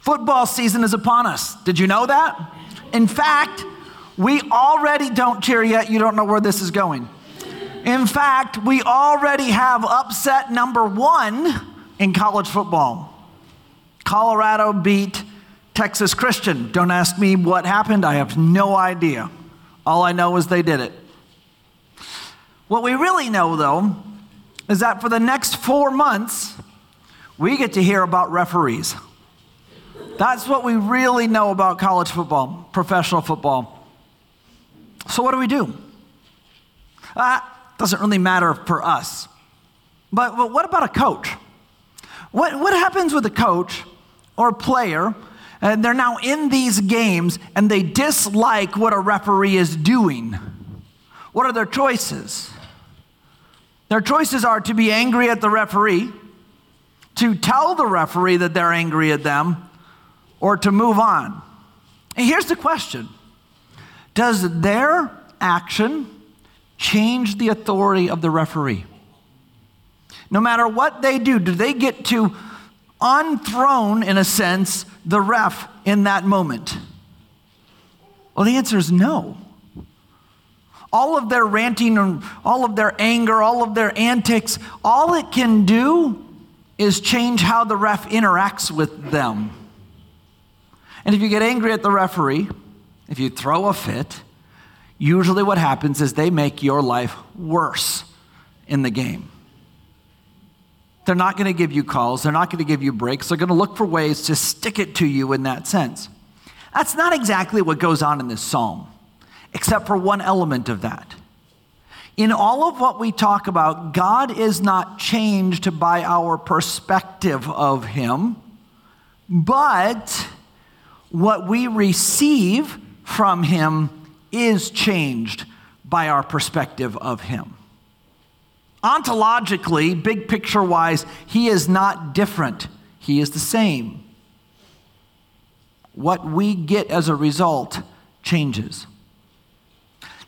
Football season is upon us. Did you know that? In fact, we already don't cheer yet. You don't know where this is going. In fact, we already have upset number one in college football. Colorado beat Texas Christian. Don't ask me what happened, I have no idea. All I know is they did it. What we really know, though, is that for the next four months, we get to hear about referees. That's what we really know about college football, professional football. So, what do we do? That doesn't really matter for us. But, but what about a coach? What, what happens with a coach or a player? And they're now in these games and they dislike what a referee is doing. What are their choices? Their choices are to be angry at the referee, to tell the referee that they're angry at them, or to move on. And here's the question Does their action change the authority of the referee? No matter what they do, do they get to unthrone, in a sense, the ref in that moment? Well, the answer is no. All of their ranting and all of their anger, all of their antics, all it can do is change how the ref interacts with them. And if you get angry at the referee, if you throw a fit, usually what happens is they make your life worse in the game. They're not going to give you calls, they're not going to give you breaks, they're going to look for ways to stick it to you in that sense. That's not exactly what goes on in this psalm, except for one element of that. In all of what we talk about, God is not changed by our perspective of Him, but what we receive from Him is changed by our perspective of Him. Ontologically, big picture wise, He is not different, He is the same. What we get as a result changes.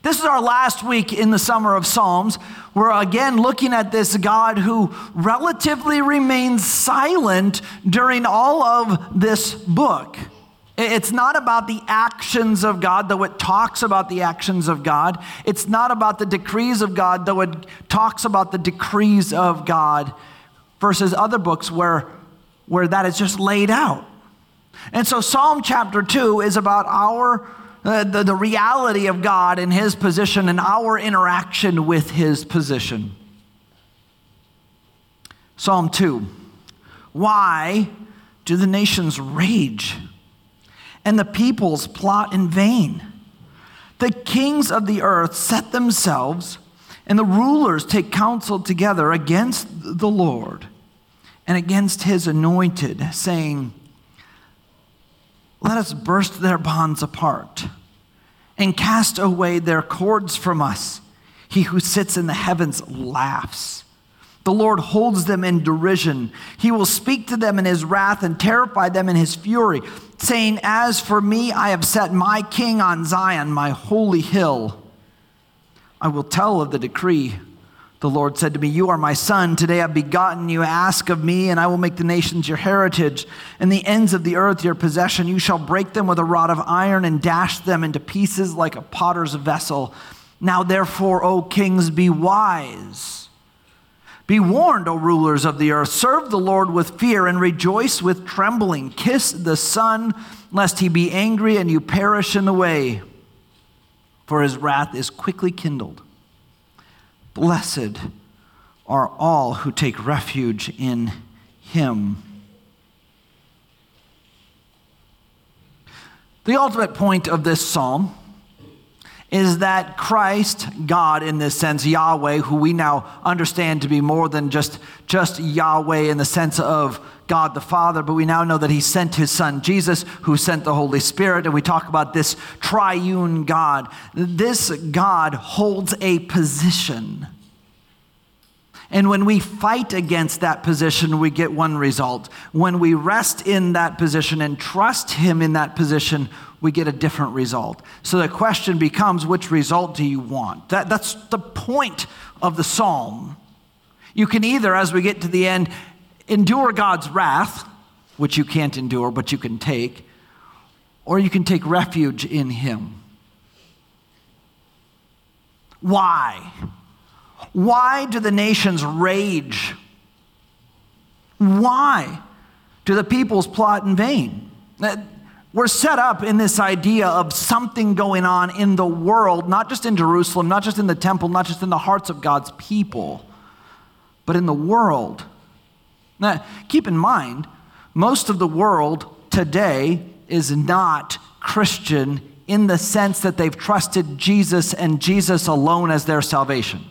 This is our last week in the summer of Psalms. We're again looking at this God who relatively remains silent during all of this book. It's not about the actions of God, though it talks about the actions of God. It's not about the decrees of God, though it talks about the decrees of God, versus other books where, where that is just laid out. And so, Psalm chapter 2 is about our, uh, the, the reality of God and his position and our interaction with his position. Psalm 2 Why do the nations rage? And the peoples plot in vain. The kings of the earth set themselves, and the rulers take counsel together against the Lord and against his anointed, saying, Let us burst their bonds apart and cast away their cords from us. He who sits in the heavens laughs. The Lord holds them in derision. He will speak to them in his wrath and terrify them in his fury, saying, As for me, I have set my king on Zion, my holy hill. I will tell of the decree. The Lord said to me, You are my son. Today I've begotten you. Ask of me, and I will make the nations your heritage, and the ends of the earth your possession. You shall break them with a rod of iron and dash them into pieces like a potter's vessel. Now, therefore, O kings, be wise. Be warned, O rulers of the earth. Serve the Lord with fear and rejoice with trembling. Kiss the Son, lest he be angry and you perish in the way, for his wrath is quickly kindled. Blessed are all who take refuge in him. The ultimate point of this psalm is that Christ, God in this sense, Yahweh, who we now understand to be more than just, just Yahweh in the sense of God the Father, but we now know that He sent His Son Jesus, who sent the Holy Spirit, and we talk about this triune God. This God holds a position. And when we fight against that position, we get one result. When we rest in that position and trust Him in that position, we get a different result. So the question becomes which result do you want? That, that's the point of the psalm. You can either, as we get to the end, endure God's wrath which you can't endure, but you can take, or you can take refuge in Him. Why? Why do the nations rage? Why do the peoples plot in vain? We're set up in this idea of something going on in the world, not just in Jerusalem, not just in the temple, not just in the hearts of God's people, but in the world. Now, keep in mind, most of the world today is not Christian in the sense that they've trusted Jesus and Jesus alone as their salvation.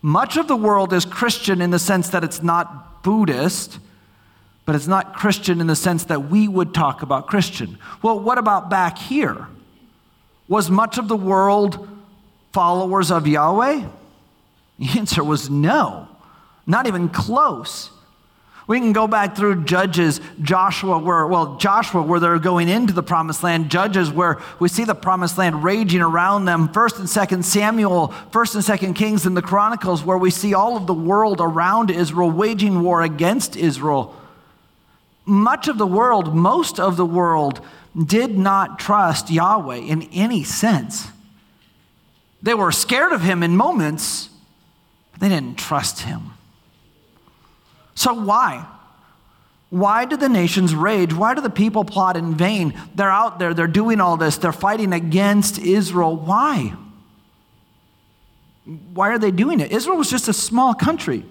Much of the world is Christian in the sense that it's not Buddhist, but it's not Christian in the sense that we would talk about Christian. Well, what about back here? Was much of the world followers of Yahweh? The answer was no, not even close. We can go back through Judges, Joshua, where, well, Joshua, where they're going into the promised land, Judges, where we see the promised land raging around them, 1st and 2nd Samuel, 1st and 2nd Kings, and the Chronicles, where we see all of the world around Israel waging war against Israel. Much of the world, most of the world, did not trust Yahweh in any sense. They were scared of him in moments, but they didn't trust him. So, why? Why do the nations rage? Why do the people plot in vain? They're out there, they're doing all this, they're fighting against Israel. Why? Why are they doing it? Israel was just a small country.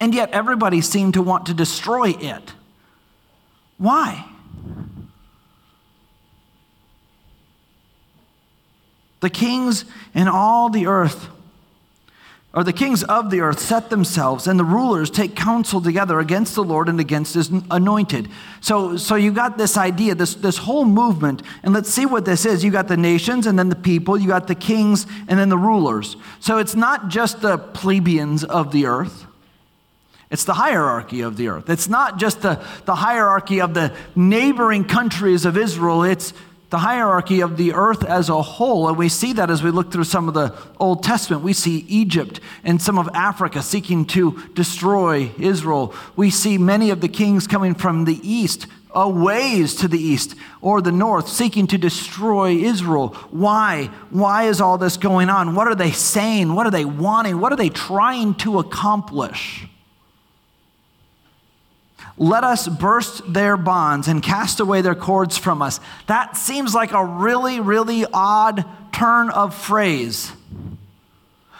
And yet everybody seemed to want to destroy it. Why? The kings in all the earth or the kings of the earth set themselves and the rulers take counsel together against the lord and against his anointed. So so you got this idea this this whole movement and let's see what this is. You got the nations and then the people. You got the kings and then the rulers. So it's not just the plebeians of the earth it's the hierarchy of the earth. It's not just the, the hierarchy of the neighboring countries of Israel, it's the hierarchy of the earth as a whole. And we see that as we look through some of the Old Testament. We see Egypt and some of Africa seeking to destroy Israel. We see many of the kings coming from the east, a ways to the east or the north, seeking to destroy Israel. Why? Why is all this going on? What are they saying? What are they wanting? What are they trying to accomplish? Let us burst their bonds and cast away their cords from us. That seems like a really, really odd turn of phrase.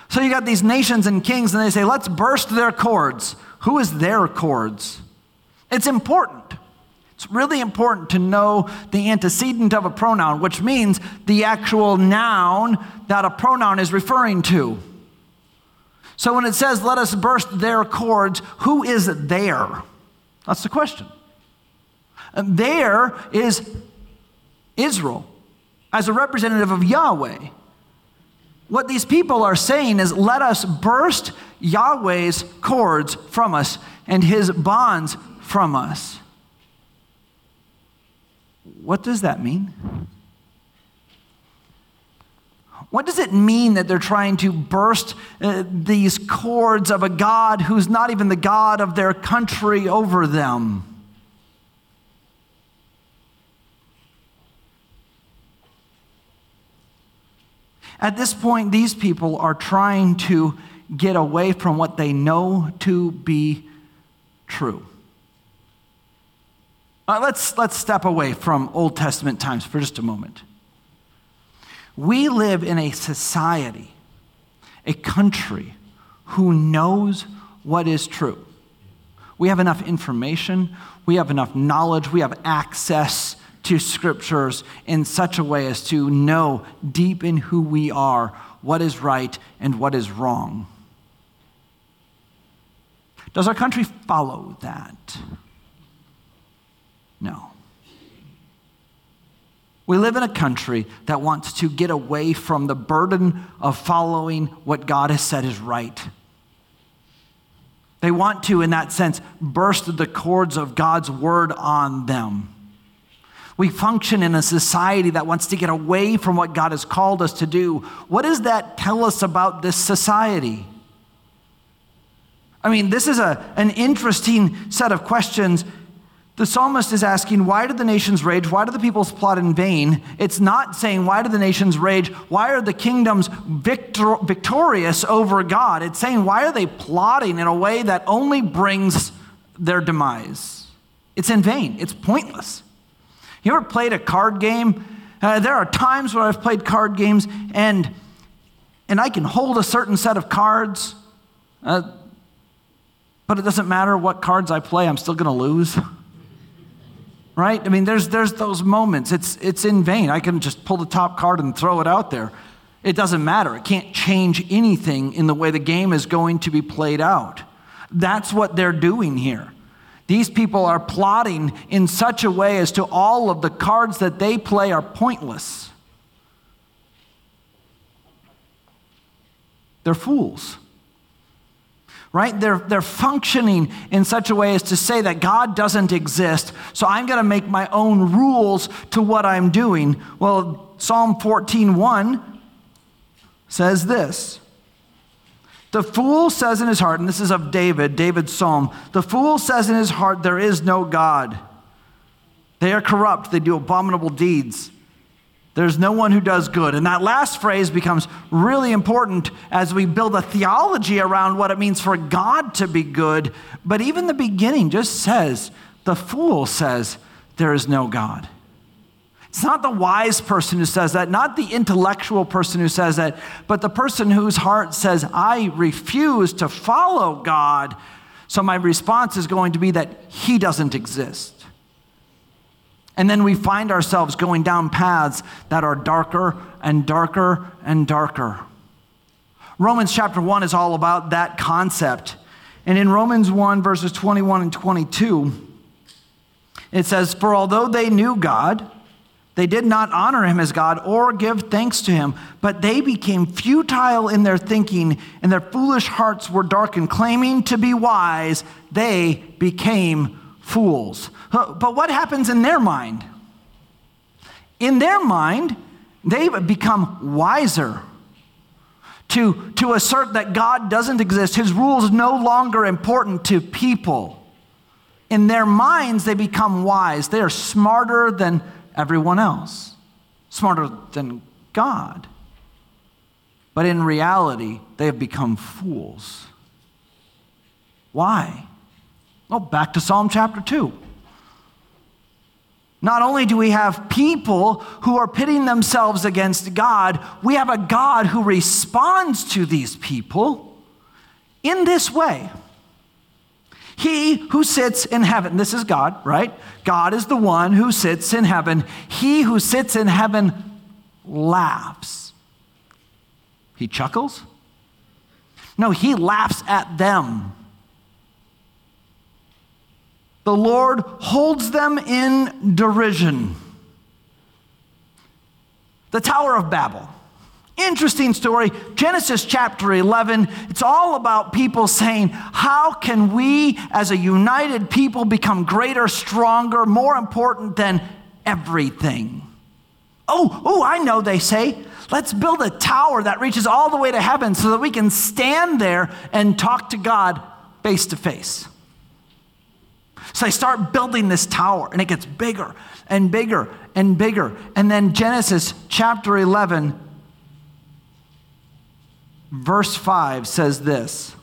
So you got these nations and kings, and they say, let's burst their cords. Who is their cords? It's important. It's really important to know the antecedent of a pronoun, which means the actual noun that a pronoun is referring to. So when it says, let us burst their cords, who is there? That's the question. And there is Israel as a representative of Yahweh. What these people are saying is, let us burst Yahweh's cords from us and his bonds from us. What does that mean? What does it mean that they're trying to burst uh, these cords of a God who's not even the God of their country over them? At this point, these people are trying to get away from what they know to be true. Uh, let's, let's step away from Old Testament times for just a moment. We live in a society, a country who knows what is true. We have enough information, we have enough knowledge, we have access to scriptures in such a way as to know deep in who we are what is right and what is wrong. Does our country follow that? No. We live in a country that wants to get away from the burden of following what God has said is right. They want to, in that sense, burst the cords of God's word on them. We function in a society that wants to get away from what God has called us to do. What does that tell us about this society? I mean, this is a, an interesting set of questions. The psalmist is asking, Why do the nations rage? Why do the peoples plot in vain? It's not saying, Why do the nations rage? Why are the kingdoms victor- victorious over God? It's saying, Why are they plotting in a way that only brings their demise? It's in vain, it's pointless. You ever played a card game? Uh, there are times when I've played card games and, and I can hold a certain set of cards. Uh, but it doesn't matter what cards I play, I'm still going to lose. Right? I mean, there's, there's those moments. It's, it's in vain. I can just pull the top card and throw it out there. It doesn't matter. It can't change anything in the way the game is going to be played out. That's what they're doing here. These people are plotting in such a way as to all of the cards that they play are pointless. They're fools right? They're, they're functioning in such a way as to say that God doesn't exist, so I'm going to make my own rules to what I'm doing. Well, Psalm 14:1 says this. The fool says in his heart, and this is of David, David's psalm, the fool says in his heart, There is no God. They are corrupt, they do abominable deeds. There's no one who does good. And that last phrase becomes really important as we build a theology around what it means for God to be good. But even the beginning just says, the fool says, there is no God. It's not the wise person who says that, not the intellectual person who says that, but the person whose heart says, I refuse to follow God. So my response is going to be that he doesn't exist. And then we find ourselves going down paths that are darker and darker and darker. Romans chapter 1 is all about that concept. And in Romans 1, verses 21 and 22, it says, For although they knew God, they did not honor him as God or give thanks to him, but they became futile in their thinking, and their foolish hearts were darkened. Claiming to be wise, they became fools. But what happens in their mind? In their mind, they've become wiser to, to assert that God doesn't exist. His rules no longer important to people. In their minds, they become wise. They are smarter than everyone else, smarter than God. But in reality, they have become fools. Why? Well, back to Psalm chapter 2. Not only do we have people who are pitting themselves against God, we have a God who responds to these people in this way. He who sits in heaven, this is God, right? God is the one who sits in heaven. He who sits in heaven laughs. He chuckles? No, he laughs at them. The Lord holds them in derision. The Tower of Babel. Interesting story. Genesis chapter 11. It's all about people saying, How can we as a united people become greater, stronger, more important than everything? Oh, oh, I know, they say. Let's build a tower that reaches all the way to heaven so that we can stand there and talk to God face to face. So they start building this tower, and it gets bigger and bigger and bigger. And then Genesis chapter 11, verse 5 says this.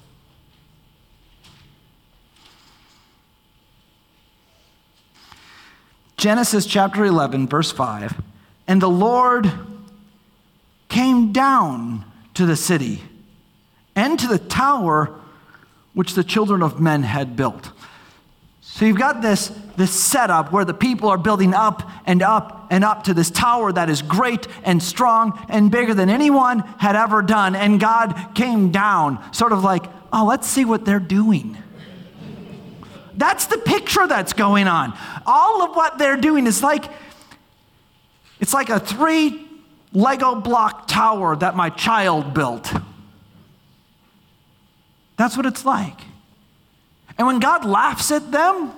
Genesis chapter 11, verse 5. And the Lord came down to the city and to the tower which the children of men had built. So you've got this, this setup where the people are building up and up and up to this tower that is great and strong and bigger than anyone had ever done. And God came down, sort of like, oh, let's see what they're doing. That's the picture that's going on. All of what they're doing is like, it's like a three Lego block tower that my child built. That's what it's like. And when God laughs at them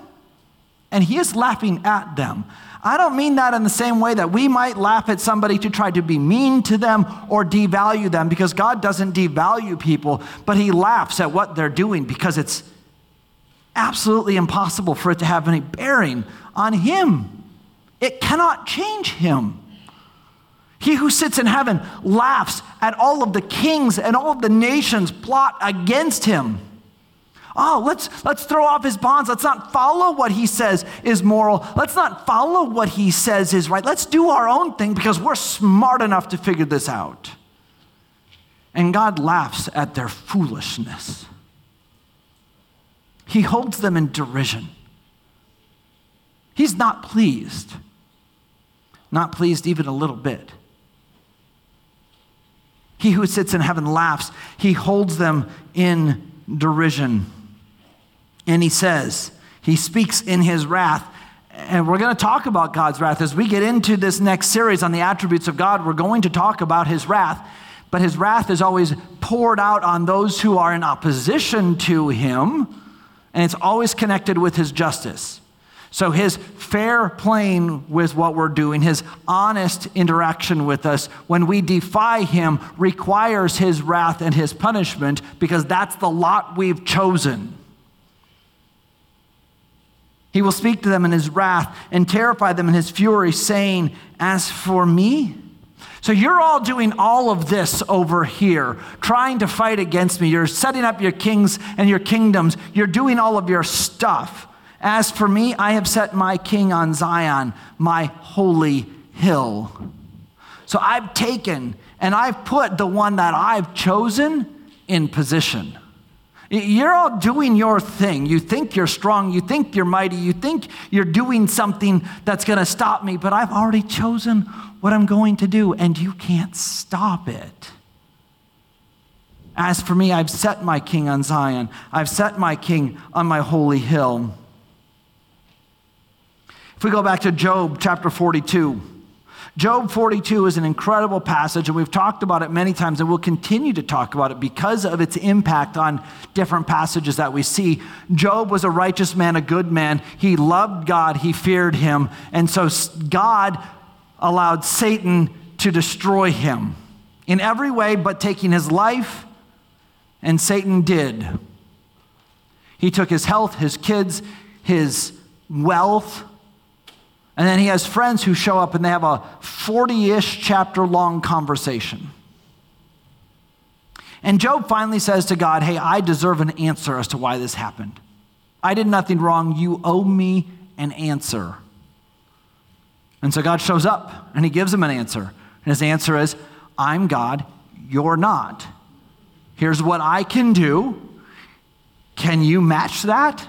and he is laughing at them. I don't mean that in the same way that we might laugh at somebody to try to be mean to them or devalue them because God doesn't devalue people, but he laughs at what they're doing because it's absolutely impossible for it to have any bearing on him. It cannot change him. He who sits in heaven laughs at all of the kings and all of the nations plot against him. Oh, let's, let's throw off his bonds. Let's not follow what he says is moral. Let's not follow what he says is right. Let's do our own thing because we're smart enough to figure this out. And God laughs at their foolishness. He holds them in derision. He's not pleased, not pleased even a little bit. He who sits in heaven laughs, he holds them in derision. And he says, he speaks in his wrath. And we're going to talk about God's wrath. As we get into this next series on the attributes of God, we're going to talk about his wrath. But his wrath is always poured out on those who are in opposition to him, and it's always connected with his justice. So, his fair playing with what we're doing, his honest interaction with us when we defy him requires his wrath and his punishment because that's the lot we've chosen. He will speak to them in his wrath and terrify them in his fury, saying, As for me, so you're all doing all of this over here, trying to fight against me. You're setting up your kings and your kingdoms. You're doing all of your stuff. As for me, I have set my king on Zion, my holy hill. So I've taken and I've put the one that I've chosen in position. You're all doing your thing. You think you're strong. You think you're mighty. You think you're doing something that's going to stop me, but I've already chosen what I'm going to do, and you can't stop it. As for me, I've set my king on Zion, I've set my king on my holy hill. If we go back to Job chapter 42, Job 42 is an incredible passage, and we've talked about it many times, and we'll continue to talk about it because of its impact on different passages that we see. Job was a righteous man, a good man. He loved God, he feared him, and so God allowed Satan to destroy him in every way but taking his life, and Satan did. He took his health, his kids, his wealth, and then he has friends who show up and they have a 40 ish chapter long conversation. And Job finally says to God, Hey, I deserve an answer as to why this happened. I did nothing wrong. You owe me an answer. And so God shows up and he gives him an answer. And his answer is, I'm God, you're not. Here's what I can do. Can you match that?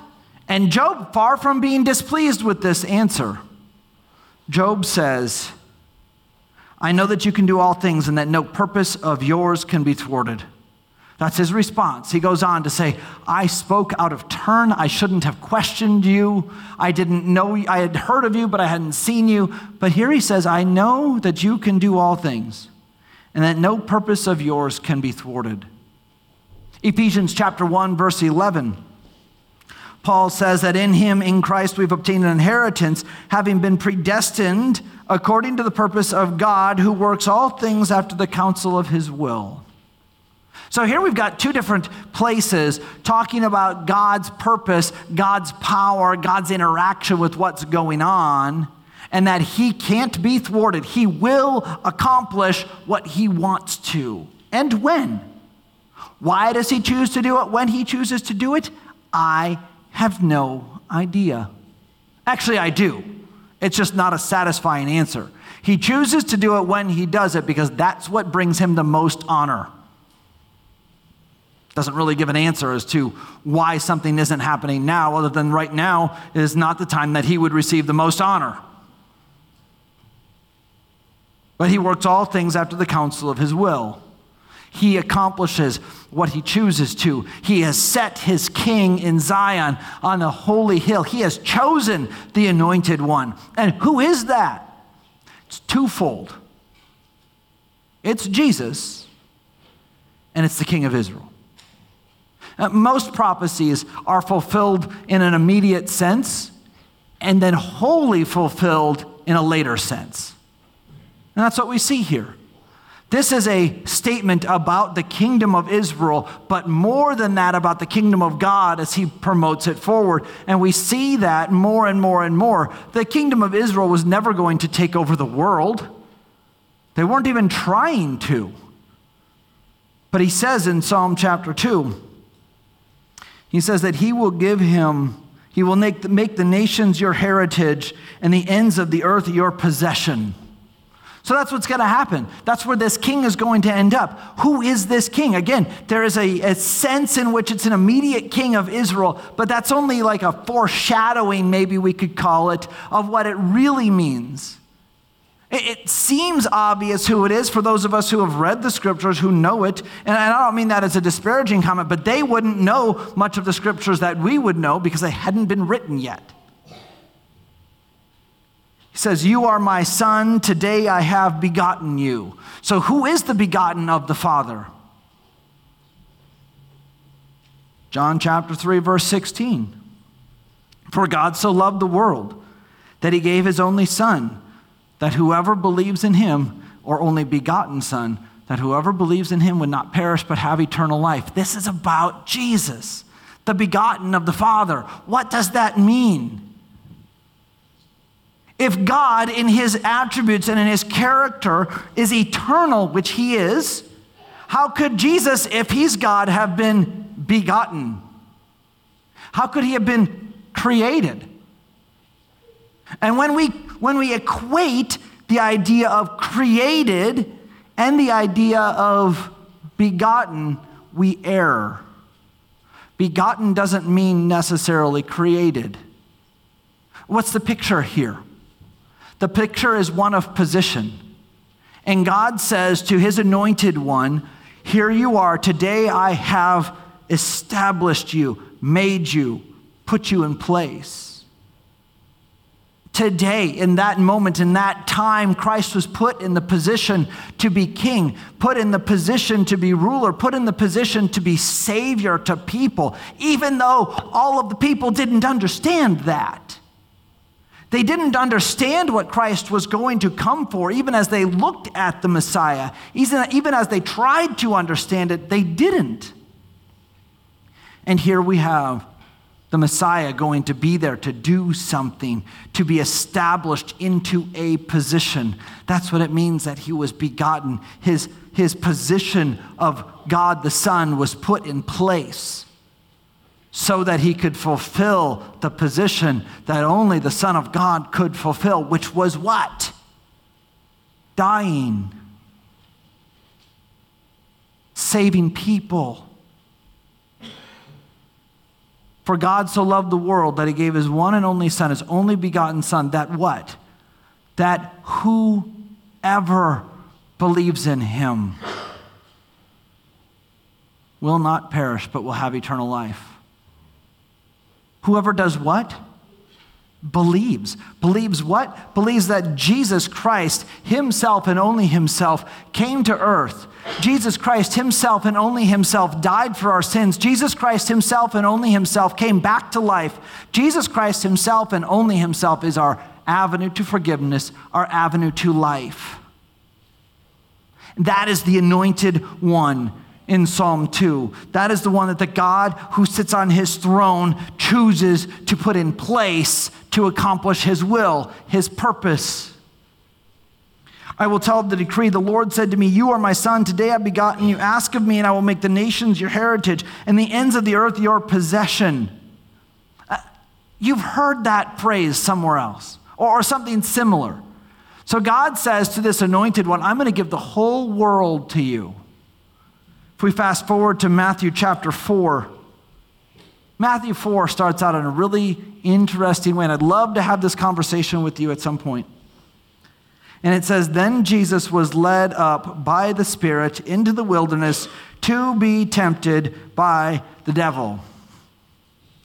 And Job, far from being displeased with this answer, Job says, I know that you can do all things and that no purpose of yours can be thwarted. That's his response. He goes on to say, I spoke out of turn. I shouldn't have questioned you. I didn't know, I had heard of you, but I hadn't seen you. But here he says, I know that you can do all things and that no purpose of yours can be thwarted. Ephesians chapter 1, verse 11. Paul says that in him, in Christ, we've obtained an inheritance, having been predestined according to the purpose of God, who works all things after the counsel of his will. So here we've got two different places talking about God's purpose, God's power, God's interaction with what's going on, and that he can't be thwarted. He will accomplish what he wants to. And when? Why does he choose to do it when he chooses to do it? I have no idea. Actually, I do. It's just not a satisfying answer. He chooses to do it when he does it because that's what brings him the most honor. Doesn't really give an answer as to why something isn't happening now, other than right now is not the time that he would receive the most honor. But he works all things after the counsel of his will. He accomplishes what he chooses to. He has set his king in Zion on a holy hill. He has chosen the anointed one. And who is that? It's twofold it's Jesus, and it's the king of Israel. Uh, most prophecies are fulfilled in an immediate sense. and then wholly fulfilled in a later sense. And that's what we see here. This is a statement about the kingdom of Israel, but more than that, about the kingdom of God as he promotes it forward. And we see that more and more and more. The kingdom of Israel was never going to take over the world, they weren't even trying to. But he says in Psalm chapter 2, he says that he will give him, he will make the, make the nations your heritage and the ends of the earth your possession. So that's what's going to happen. That's where this king is going to end up. Who is this king? Again, there is a, a, sense in which it's an immediate king of Israel, but that's only like a foreshadowing, maybe we could call it, of what it really means. It, it seems obvious who it is for those of us who have read the scriptures, who know it. And I don't mean that as a disparaging comment, but they wouldn't know much of the scriptures that we would know because they hadn't been written yet. He says, You are my son, today I have begotten you. So, who is the begotten of the Father? John chapter 3, verse 16. For God so loved the world that he gave his only Son, that whoever believes in him, or only begotten Son, that whoever believes in him would not perish but have eternal life. This is about Jesus, the begotten of the Father. What does that mean? If God, in his attributes and in his character, is eternal, which he is, how could Jesus, if he's God, have been begotten? How could he have been created? And when we, when we equate the idea of created and the idea of begotten, we err. Begotten doesn't mean necessarily created. What's the picture here? The picture is one of position. And God says to his anointed one, Here you are. Today I have established you, made you, put you in place. Today, in that moment, in that time, Christ was put in the position to be king, put in the position to be ruler, put in the position to be savior to people, even though all of the people didn't understand that. They didn't understand what Christ was going to come for, even as they looked at the Messiah. Even as they tried to understand it, they didn't. And here we have the Messiah going to be there to do something, to be established into a position. That's what it means that he was begotten. His, his position of God the Son was put in place so that he could fulfill the position that only the Son of God could fulfill, which was what? Dying, saving people. For God so loved the world that he gave his one and only Son, his only begotten Son, that what? That whoever believes in him will not perish, but will have eternal life. Whoever does what? Believes. Believes what? Believes that Jesus Christ, Himself and only Himself, came to earth. Jesus Christ Himself and only Himself died for our sins. Jesus Christ Himself and only Himself came back to life. Jesus Christ Himself and only Himself is our avenue to forgiveness, our avenue to life. That is the anointed one in Psalm 2. That is the one that the God who sits on his throne chooses to put in place to accomplish his will, his purpose. I will tell the decree. The Lord said to me, You are my son. Today I've begotten you. Ask of me, and I will make the nations your heritage and the ends of the earth your possession. Uh, you've heard that phrase somewhere else or, or something similar. So God says to this anointed one, I'm going to give the whole world to you. If we fast forward to Matthew chapter 4, Matthew 4 starts out in a really interesting way, and I'd love to have this conversation with you at some point. And it says, Then Jesus was led up by the Spirit into the wilderness to be tempted by the devil.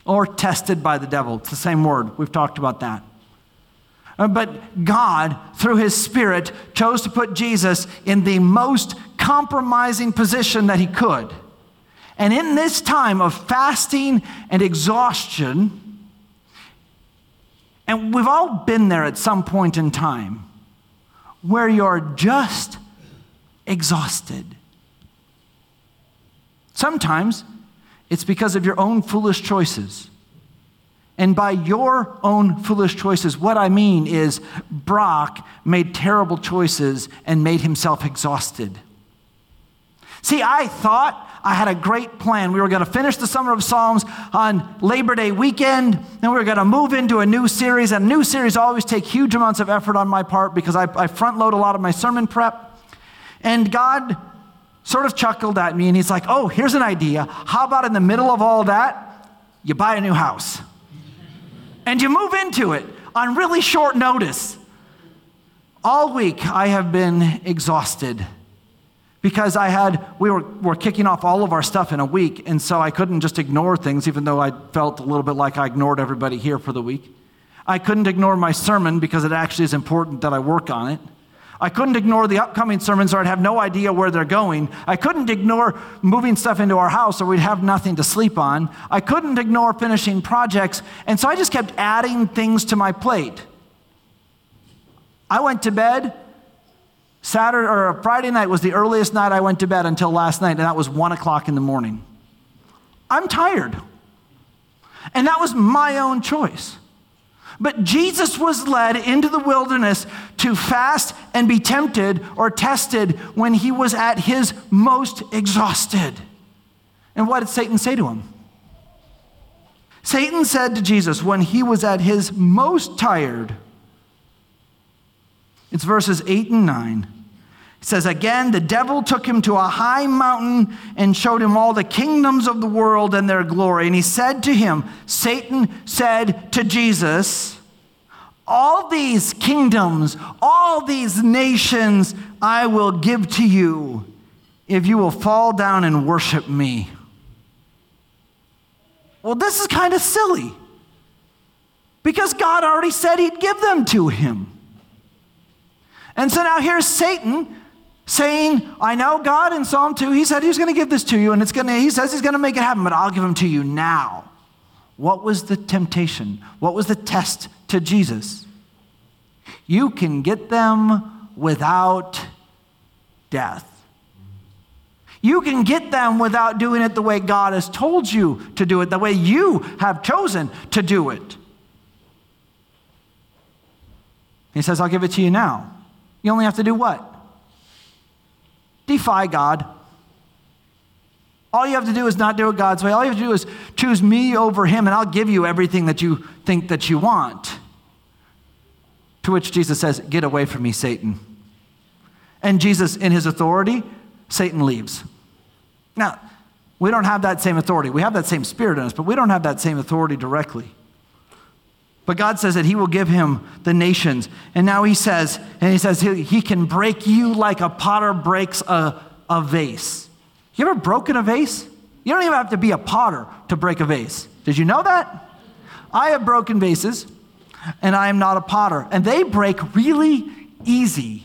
Or tested by the devil. It's the same word. We've talked about that. Uh, but God, through his Spirit, chose to put Jesus in the most compromising position that he could. And in this time of fasting and exhaustion, And we've all been there at some point in time where you're just exhausted. Sometimes it's because of your own foolish choices. And by your own foolish choices, what I mean is Brock made terrible choices and made himself exhausted. See, I thought I had a great plan. We were going to finish the Summer of Psalms on Labor Day weekend, and we were going to move into a new series. And new series always take huge amounts of effort on my part because I, I front load a lot of my sermon prep. And God sort of chuckled at me, and He's like, Oh, here's an idea. How about in the middle of all that, you buy a new house? And you move into it on really short notice. All week, I have been exhausted because I had, we were, were kicking off all of our stuff in a week, and so I couldn't just ignore things, even though I felt a little bit like I ignored everybody here for the week. I couldn't ignore my sermon because it actually is important that I work on it. I couldn't ignore the upcoming sermons or I'd have no idea where they're going. I couldn't ignore moving stuff into our house or we'd have nothing to sleep on. I couldn't ignore finishing projects. And so I just kept adding things to my plate. I went to bed Saturday or Friday night was the earliest night I went to bed until last night, and that was one o'clock in the morning. I'm tired. And that was my own choice. But Jesus was led into the wilderness to fast and be tempted or tested when he was at his most exhausted. And what did Satan say to him? Satan said to Jesus when he was at his most tired, it's verses 8 and 9. It says, Again, the devil took him to a high mountain and showed him all the kingdoms of the world and their glory. And he said to him, Satan said to Jesus, All these kingdoms, all these nations I will give to you if you will fall down and worship me. Well, this is kind of silly because God already said he'd give them to him. And so now here's Satan saying, I know God in Psalm 2, he said he's going to give this to you, and it's going to, he says he's going to make it happen, but I'll give them to you now. What was the temptation? What was the test to Jesus? You can get them without death. You can get them without doing it the way God has told you to do it, the way you have chosen to do it. He says, I'll give it to you now. You only have to do what? Defy God. All you have to do is not do it God's way. All you have to do is choose me over him, and I'll give you everything that you think that you want. To which Jesus says, Get away from me, Satan. And Jesus, in his authority, Satan leaves. Now, we don't have that same authority. We have that same spirit in us, but we don't have that same authority directly. But God says that He will give him the nations. And now He says, and He says He, he can break you like a potter breaks a, a vase. You ever broken a vase? You don't even have to be a potter to break a vase. Did you know that? I have broken vases, and I am not a potter. And they break really easy.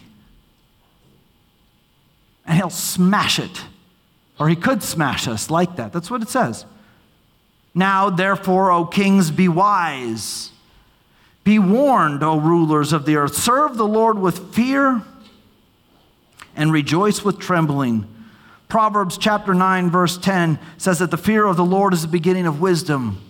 And He'll smash it. Or He could smash us like that. That's what it says. Now, therefore, O kings, be wise. Be warned, O rulers of the earth. Serve the Lord with fear and rejoice with trembling. Proverbs chapter 9, verse 10 says that the fear of the Lord is the beginning of wisdom.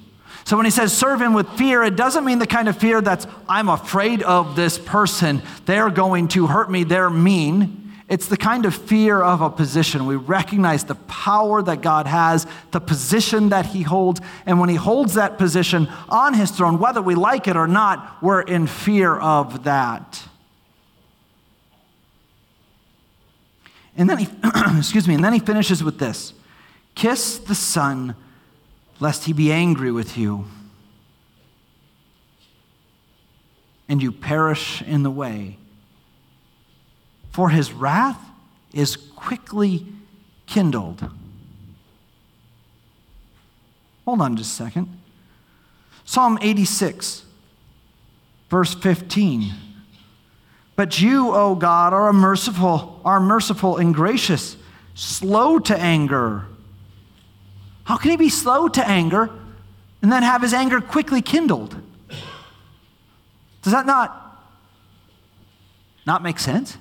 So when he says serve him with fear, it doesn't mean the kind of fear that's, I'm afraid of this person. They're going to hurt me. They're mean. It's the kind of fear of a position. We recognize the power that God has, the position that He holds, and when He holds that position on His throne, whether we like it or not, we're in fear of that. And then he, excuse me, and then he finishes with this Kiss the Son, lest he be angry with you, and you perish in the way for his wrath is quickly kindled. Hold on just a second. Psalm 86, verse 15. But you, O God, are merciful, are merciful and gracious, slow to anger. How can he be slow to anger and then have his anger quickly kindled? Does that not not make sense?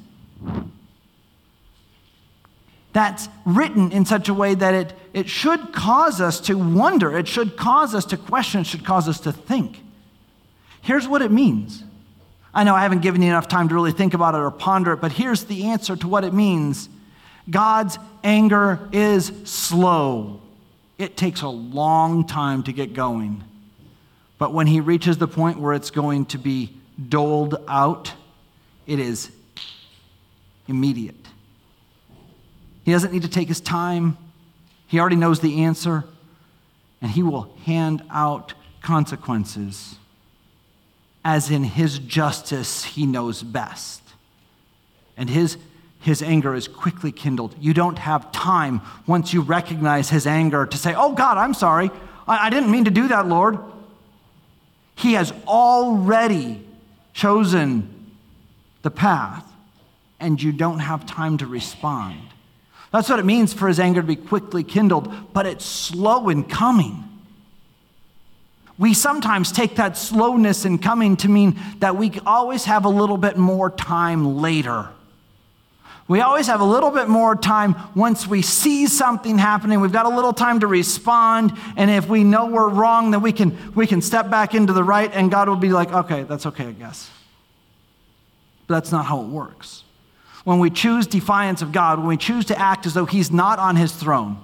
That's written in such a way that it, it should cause us to wonder, it should cause us to question, it should cause us to think. Here's what it means. I know I haven't given you enough time to really think about it or ponder it, but here's the answer to what it means God's anger is slow. It takes a long time to get going. But when he reaches the point where it's going to be doled out, it is immediate. He doesn't need to take his time, he already knows the answer, and he will hand out consequences. As in his justice, he knows best. And his, his anger is quickly kindled. You don't have time once you recognize his anger to say, Oh God, I'm sorry. I, I didn't mean to do that, Lord. He has already chosen the path, and you don't have time to respond. That's what it means for his anger to be quickly kindled, but it's slow in coming. We sometimes take that slowness in coming to mean that we always have a little bit more time later. We always have a little bit more time once we see something happening. We've got a little time to respond. And if we know we're wrong, then we can, we can step back into the right, and God will be like, okay, that's okay, I guess. But that's not how it works. When we choose defiance of God, when we choose to act as though He's not on His throne,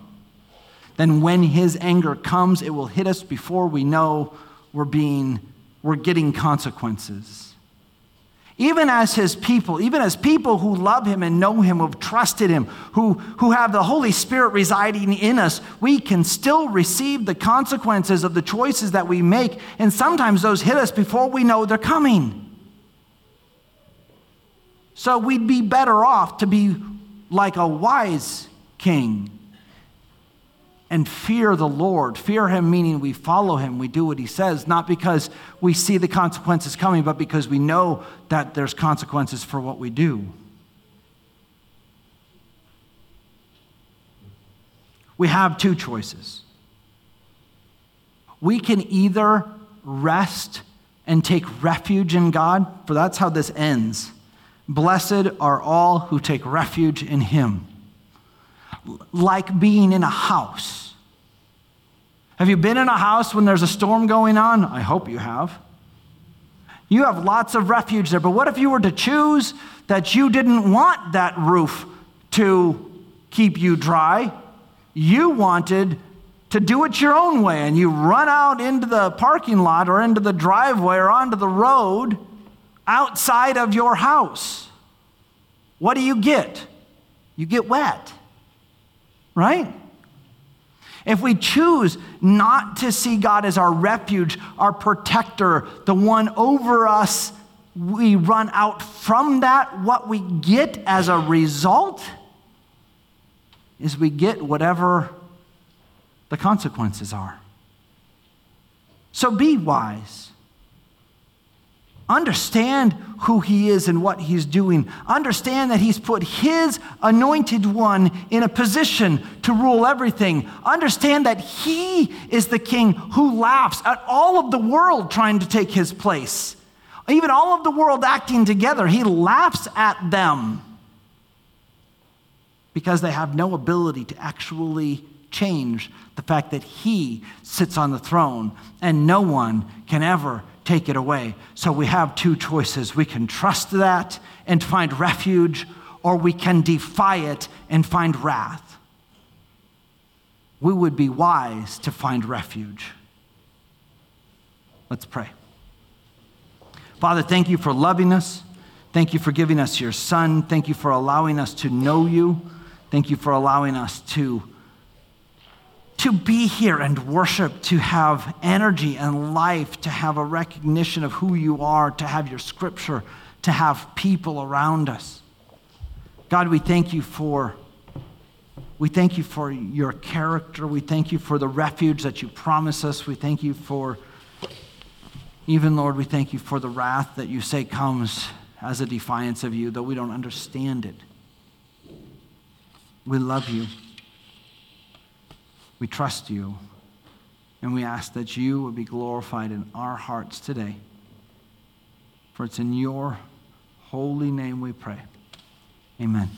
then when His anger comes, it will hit us before we know we're being, we're getting consequences. Even as his people, even as people who love him and know him, who've trusted him, who, who have the Holy Spirit residing in us, we can still receive the consequences of the choices that we make. And sometimes those hit us before we know they're coming. So we'd be better off to be like a wise king and fear the Lord. Fear him meaning we follow him, we do what he says, not because we see the consequences coming, but because we know that there's consequences for what we do. We have two choices. We can either rest and take refuge in God, for that's how this ends. Blessed are all who take refuge in him. Like being in a house. Have you been in a house when there's a storm going on? I hope you have. You have lots of refuge there, but what if you were to choose that you didn't want that roof to keep you dry? You wanted to do it your own way, and you run out into the parking lot or into the driveway or onto the road outside of your house. What do you get? You get wet, right? If we choose not to see God as our refuge, our protector, the one over us, we run out from that. What we get as a result is we get whatever the consequences are. So be wise. Understand who he is and what he's doing. Understand that he's put his anointed one in a position to rule everything. Understand that he is the king who laughs at all of the world trying to take his place. Even all of the world acting together, he laughs at them because they have no ability to actually change the fact that he sits on the throne and no one can ever take it away. So we have two choices. We can trust that and find refuge, or we can defy it and find wrath. We would be wise to find refuge. Let's pray. Father, thank you for loving us. Thank you for giving us your son. Thank you for allowing us to know you. Thank you for allowing us to to be here and worship, to have energy and life, to have a recognition of who you are, to have your scripture, to have people around us. God, we thank you for we thank you for your character. We thank you for the refuge that you promise us. We thank you for even Lord, we thank you for the wrath that you say comes as a defiance of you, though we don't understand it. We love you. We trust you, and we ask that you would be glorified in our hearts today. For it's in your holy name we pray. Amen.